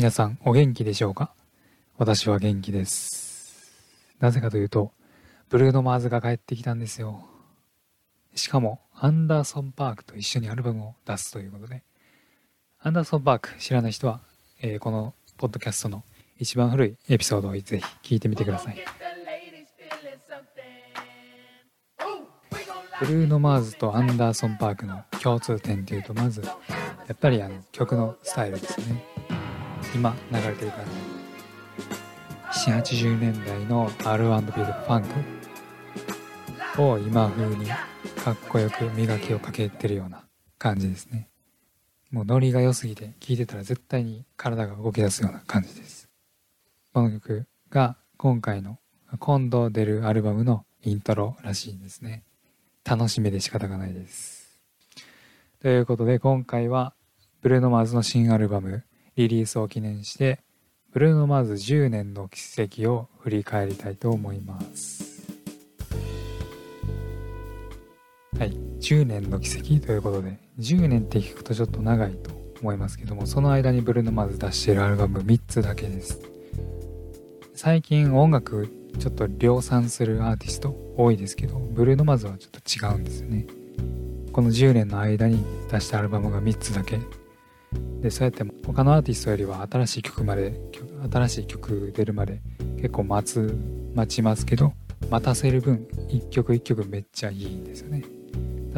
皆さんお元気でしょうか？私は元気です。なぜかというと、ブルーノ・マーズが帰ってきたんですよ。しかも、アンダーソン・パークと一緒にアルバムを出すということで、アンダーソン・パーク知らない人は、えーこのポッドキャストの一番古いエピソードをぜひ聞いてみてください。ブルーノ・マーズとアンダーソン・パークの共通点というと、まず、やっぱりあの曲のスタイルですね。今流れてる感じ。7、80年代の R&B とファンクを今風にかっこよく磨きをかけてるような感じですね。もうノリが良すぎて聴いてたら絶対に体が動き出すような感じです。この曲が今回の今度出るアルバムのイントロらしいんですね。楽しみで仕方がないです。ということで今回はブルーノ・マーズの新アルバムリリースを記念してブルーノ・マーズ10年の奇跡を振り返りたいと思います。はい、10年の奇跡ということで10年って聞くとちょっと長いと思いますけどもその間にブルーノ・マーズ出しているアルバム3つだけです。最近音楽ちょっと量産するアーティスト多いですけどブルーノ・マーズはちょっと違うんですよね。この10年の間に出したアルバムが3つだけ。でそうやって他のアーティストよりは新しい曲まで新しい曲出るまで結構待つ待ちますけど待たせる分一曲一曲めっちゃいいんですよね。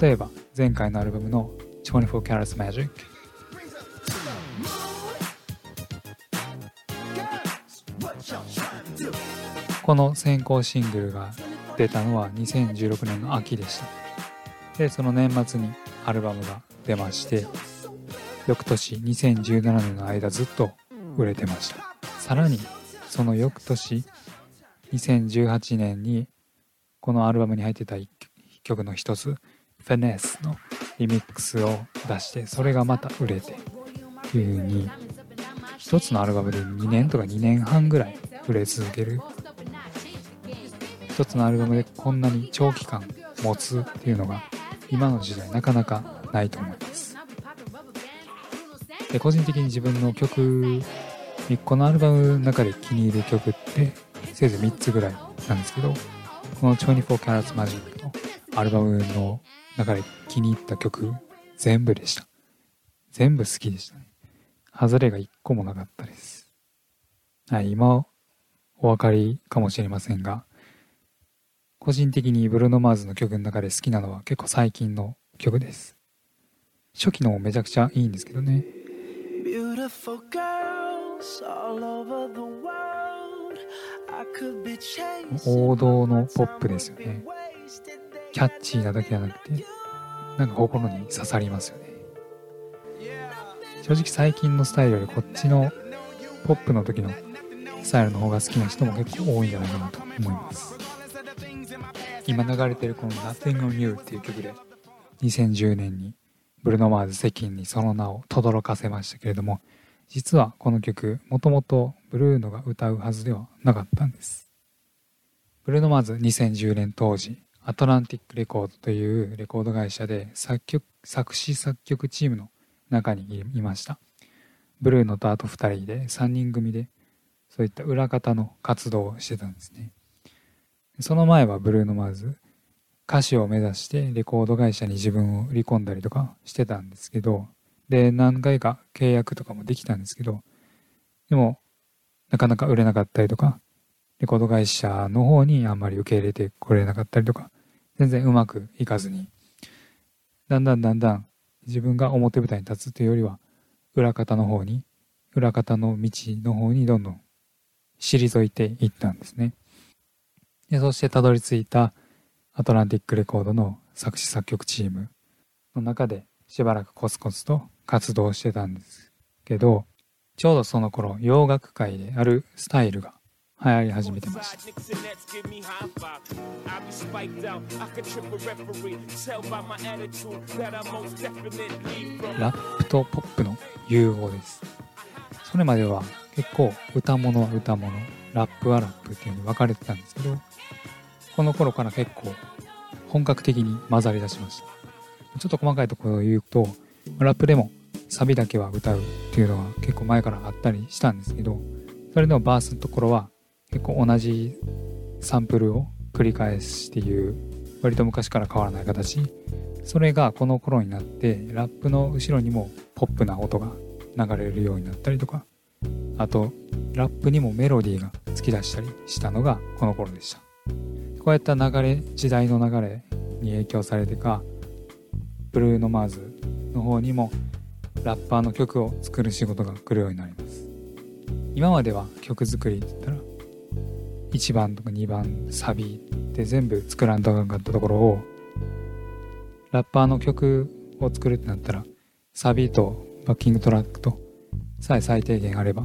例えば前回のアルバムの24 Carats Magic この先行シングルが出たのは2016年の秋でした。でその年末にアルバムが出まして翌年2017年の間ずっと売れてました。さらにその翌年2018年にこのアルバムに入ってた一曲の一つ「フェネス」のリミックスを出してそれがまた売れてっていう風に一つのアルバムで2年とか2年半ぐらい売れ続ける。一つのアルバムでこんなに長期間持つっていうのが今の時代なかなかないと思います。で個人的に自分の曲このアルバムの中で気に入る曲ってせいぜい3つぐらいなんですけどこの24 Carats Magic のアルバムの中で気に入った曲全部でした。全部好きでしたね。外れが1個もなかったです。はい今お分かりかもしれませんが個人的にブルーノ・マーズの曲の中で好きなのは結構最近の曲です。初期のもめちゃくちゃいいんですけどね。Beautiful girls all over the world. I could be chasing 王道のポップですよね。キャッチーなだけじゃなくてなんか心に刺さりますよね。正直最近のスタイルよりこっちのポップの時のスタイルの方が好きな人も結構多いんじゃないかなと思います。今流れてるこの「Nothing on You」っていう曲で2010年にブルーノ・マーズ世間にその名を轟かせましたけれども実はこの曲もともとブルーノが歌うはずではなかったんです。ブルーノ・マーズ2010年当時アトランティックレコードというレコード会社で作曲作詞作曲チームの中にいました。ブルーノとあと2人で3人組でそういった裏方の活動をしてたんですね。その前はブルーノ・マーズ歌手を目指してレコード会社に自分を売り込んだりとかしてたんですけどで何回か契約とかもできたんですけどでもなかなか売れなかったりとかレコード会社の方にあんまり受け入れてこれなかったりとか全然うまくいかずにだんだんだんだん自分が表舞台に立つというよりは裏方の方に裏方の道の方にどんどん退いていったんですね。でそしてたどり着いたアトランティックレコードの作詞作曲チームの中でしばらくコツコツと活動してたんですけどちょうどその頃洋楽界であるスタイルが流行り始めてましたラップとポップの融合です。それまでは結構歌物は歌物ラップはラップっていう風に分かれてたんですけどこの頃から結構本格的に混ざり出しました。ちょっと細かいところを言うとラップでもサビだけは歌うっていうのは結構前からあったりしたんですけどそれでもバースのところは結構同じサンプルを繰り返すっていう割と昔から変わらない形。それがこの頃になってラップの後ろにもポップな音が流れるようになったりとかあとラップにもメロディーが突き出したりしたのがこの頃でした。こうやった流れ時代の流れに影響されてかブルーノ・マーズの方にもラッパーの曲を作る仕事が来るようになります。今までは曲作りって言ったら1番とか2番サビで全部作らんとあかんかったところをラッパーの曲を作るってなったらサビとバッキングトラックとさえ最低限あれば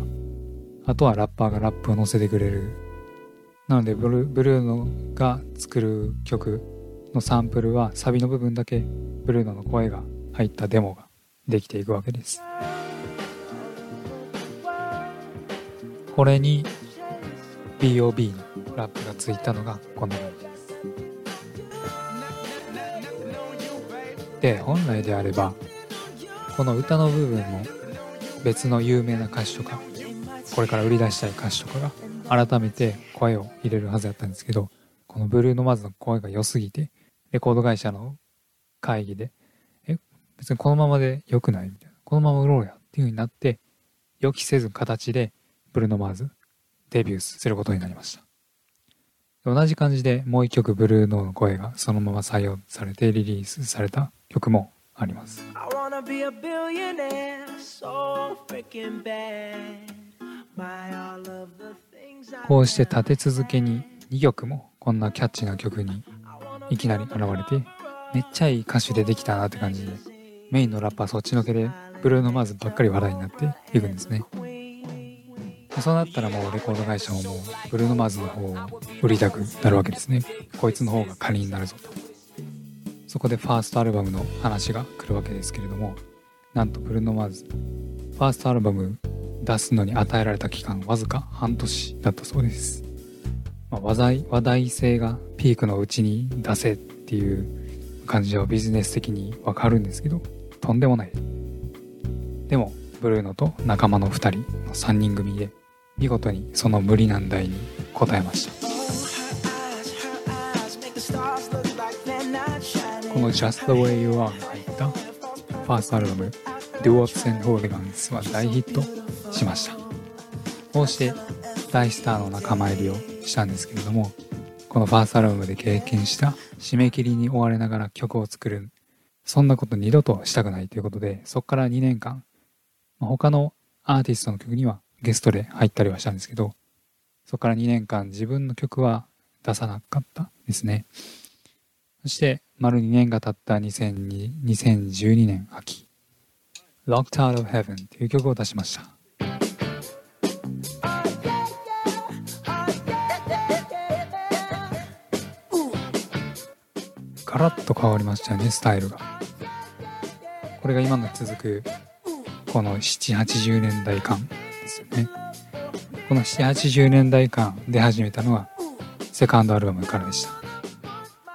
あとはラッパーがラップを乗せてくれるなのでブルブルーノが作る曲のサンプルはサビの部分だけブルーノの声が入ったデモができていくわけです。これに BOB のラップがついたのがこのライブです。で本来であればこの歌の部分も別の有名な歌手とかこれから売り出したい歌手とかが改めて声を入れるはずだったんですけどこのブルーノマーズの声が良すぎてレコード会社の会議でえ別にこのままで良くないみたいなこのまま売ろうやっていう風になって予期せず形でブルーノマーズデビューすることになりました。同じ感じでもう一曲ブルーノの声がそのまま採用されてリリースされた曲もあります。こうして立て続けに2曲もこんなキャッチな曲にいきなり現れてめっちゃいい歌手でできたなって感じでメインのラッパーそっちのけでブルーノマーズばっかり話題になっていくんですね。そうなったらもうレコード会社ももうブルーノマーズの方を売りたくなるわけですね。こいつの方が仮になるぞと。そこでファーストアルバムの話が来るわけですけれどもなんとブルーノマーズファーストアルバム出すのに与えられた期間わずか半年だったそうです、まあ、話題話題性がピークのうちに出せっていう感じはビジネス的にわかるんですけどとんでもない。でもブルーノと仲間の2人の3人組で見事にその無理難題に応えました。この Just the Way You Are が入ったファーストアルバム Duots and Hooligans は大ヒット。しましたこうして大スターの仲間入りをしたんですけれどもこのファーストアルバムで経験した締め切りに追われながら曲を作るそんなこと二度としたくないということでそこから2年間他のアーティストの曲にはゲストで入ったりはしたんですけど、そこから2年間自分の曲は出さなかったですね。そして、丸2年が経った2012年秋、Locked Out of Heaven という曲を出しました。ガラッと変わりましたよね、スタイルが。これが今の続く、この7、80年代間ですよね。この7、80年代間で始めたのは、セカンドアルバムからでした。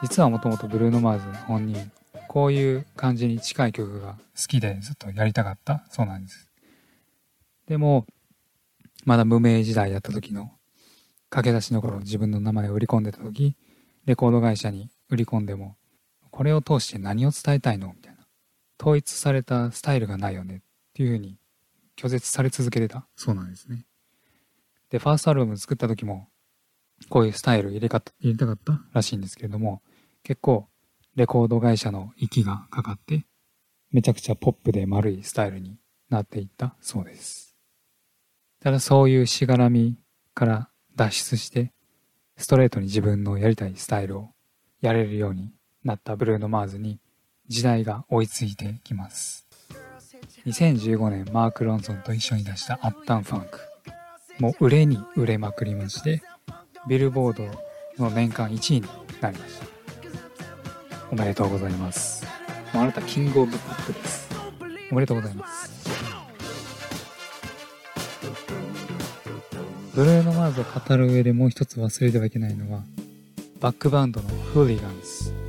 実はもともとブルーノ・マーズ本人、こういう感じに近い曲が好きでずっとやりたかったそうなんです。でも、まだ無名時代だった時の駆け出しの頃自分の名前を売り込んでた時、レコード会社に売り込んでも、これを通して何を伝えたいの？みたいな。統一されたスタイルがないよねっていうふうに拒絶され続けてたそうなんですね。で、ファーストアルバム作った時も、こういうスタイル入れか入れたかった？らしいんですけれども、結構、レコード会社の息がかかって、めちゃくちゃポップで丸いスタイルになっていったそうです。ただそういうしがらみから脱出して、ストレートに自分のやりたいスタイルをやれるようになったブルーノ・マーズに時代が追いついてきます。2015年マーク・ロンソンと一緒に出した「アッタン・ファンク」もう売れに売れまくりましてビルボードの年間1位になりました。おめでとうございます。もうあなたキング・オブ・ポップです。おめでとうございます。ブルーノ・マーズを語る上でもう一つ忘れてはいけないのはバックバンドのフーリガンズ。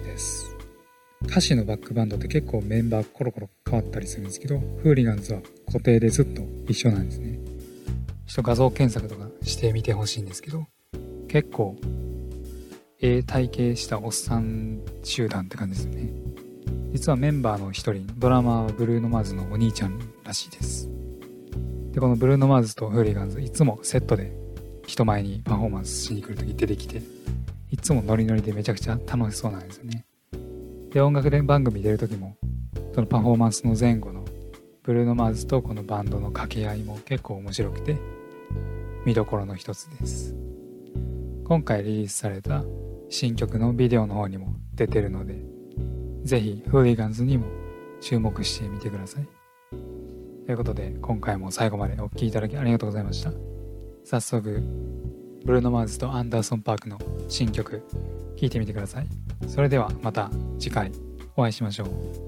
歌手のバックバンドって結構メンバーコロコロ変わったりするんですけどフーリガンズは固定でずっと一緒なんですね。ちょっと画像検索とかしてみてほしいんですけど結構ええ体型したおっさん集団って感じですよね。実はメンバーの一人ドラマはブルーノ・マーズのお兄ちゃんらしいです。でこのブルーノ・マーズとフーリガンズいつもセットで人前にパフォーマンスしに来る時出てきていつもノリノリでめちゃくちゃ楽しそうなんですよね。で音楽で番組出る時もそのパフォーマンスの前後のブルーノ・マーズとこのバンドの掛け合いも結構面白くて見どころの一つです。今回リリースされた新曲のビデオの方にも出てるのでぜひフーリガンズにも注目してみてください。ということで今回も最後までお聴きいただきありがとうございました。早速ブルーノ・マーズとアンダーソン・パークの新曲聴いてみてください。それではまた次回お会いしましょう。